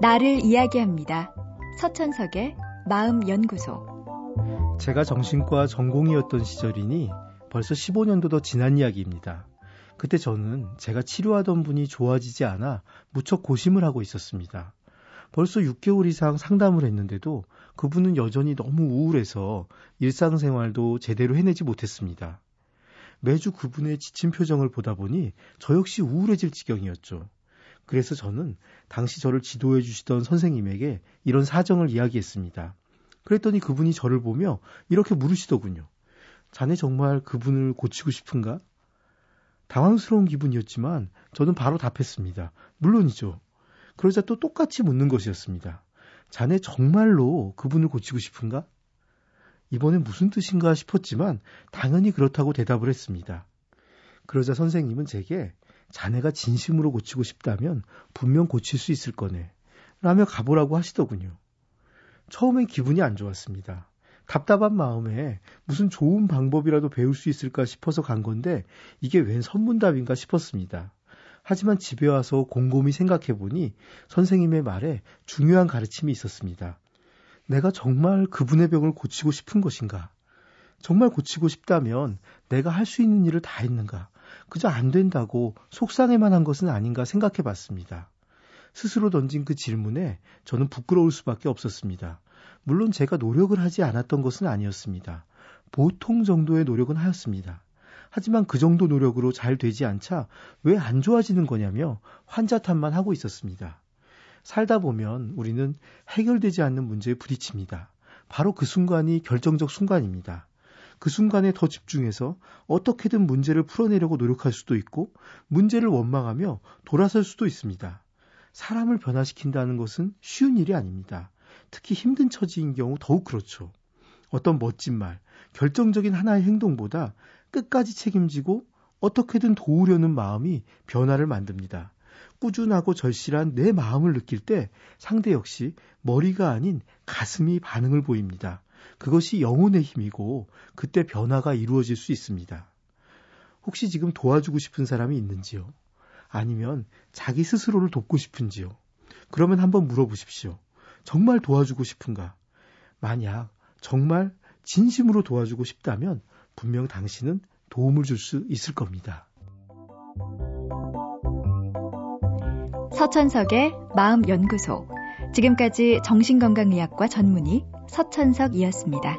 나를 이야기합니다. 서천석의 마음연구소. 제가 정신과 전공이었던 시절이니 벌써 15년도 더 지난 이야기입니다. 그때 저는 제가 치료하던 분이 좋아지지 않아 무척 고심을 하고 있었습니다. 벌써 6개월 이상 상담을 했는데도 그분은 여전히 너무 우울해서 일상생활도 제대로 해내지 못했습니다. 매주 그분의 지친 표정을 보다 보니 저 역시 우울해질 지경이었죠. 그래서 저는 당시 저를 지도해 주시던 선생님에게 이런 사정을 이야기했습니다. 그랬더니 그분이 저를 보며 이렇게 물으시더군요. 자네 정말 그분을 고치고 싶은가? 당황스러운 기분이었지만 저는 바로 답했습니다. 물론이죠. 그러자 또 똑같이 묻는 것이었습니다. 자네 정말로 그분을 고치고 싶은가? 이번엔 무슨 뜻인가 싶었지만 당연히 그렇다고 대답을 했습니다. 그러자 선생님은 제게 자네가 진심으로 고치고 싶다면 분명 고칠 수 있을 거네. 라며 가보라고 하시더군요. 처음엔 기분이 안 좋았습니다. 답답한 마음에 무슨 좋은 방법이라도 배울 수 있을까 싶어서 간 건데 이게 웬 선문답인가 싶었습니다. 하지만 집에 와서 곰곰이 생각해 보니 선생님의 말에 중요한 가르침이 있었습니다. 내가 정말 그분의 병을 고치고 싶은 것인가? 정말 고치고 싶다면 내가 할 수 있는 일을 다 했는가? 그저 안 된다고 속상해만 한 것은 아닌가 생각해 봤습니다. 스스로 던진 그 질문에 저는 부끄러울 수밖에 없었습니다. 물론 제가 노력을 하지 않았던 것은 아니었습니다. 보통 정도의 노력은 하였습니다. 하지만 그 정도 노력으로 잘 되지 않자 왜 안 좋아지는 거냐며 환자 탓만 하고 있었습니다. 살다 보면 우리는 해결되지 않는 문제에 부딪힙니다. 바로 그 순간이 결정적 순간입니다. 그 순간에 더 집중해서 어떻게든 문제를 풀어내려고 노력할 수도 있고 문제를 원망하며 돌아설 수도 있습니다. 사람을 변화시킨다는 것은 쉬운 일이 아닙니다. 특히 힘든 처지인 경우 더욱 그렇죠. 어떤 멋진 말, 결정적인 하나의 행동보다 끝까지 책임지고 어떻게든 도우려는 마음이 변화를 만듭니다. 꾸준하고 절실한 내 마음을 느낄 때 상대 역시 머리가 아닌 가슴이 반응을 보입니다. 그것이 영혼의 힘이고 그때 변화가 이루어질 수 있습니다. 혹시 지금 도와주고 싶은 사람이 있는지요? 아니면 자기 스스로를 돕고 싶은지요? 그러면 한번 물어보십시오. 정말 도와주고 싶은가? 만약 정말 진심으로 도와주고 싶다면 분명 당신은 도움을 줄 수 있을 겁니다. 서천석의 마음연구소. 지금까지 정신건강의학과 전문의 서천석이었습니다.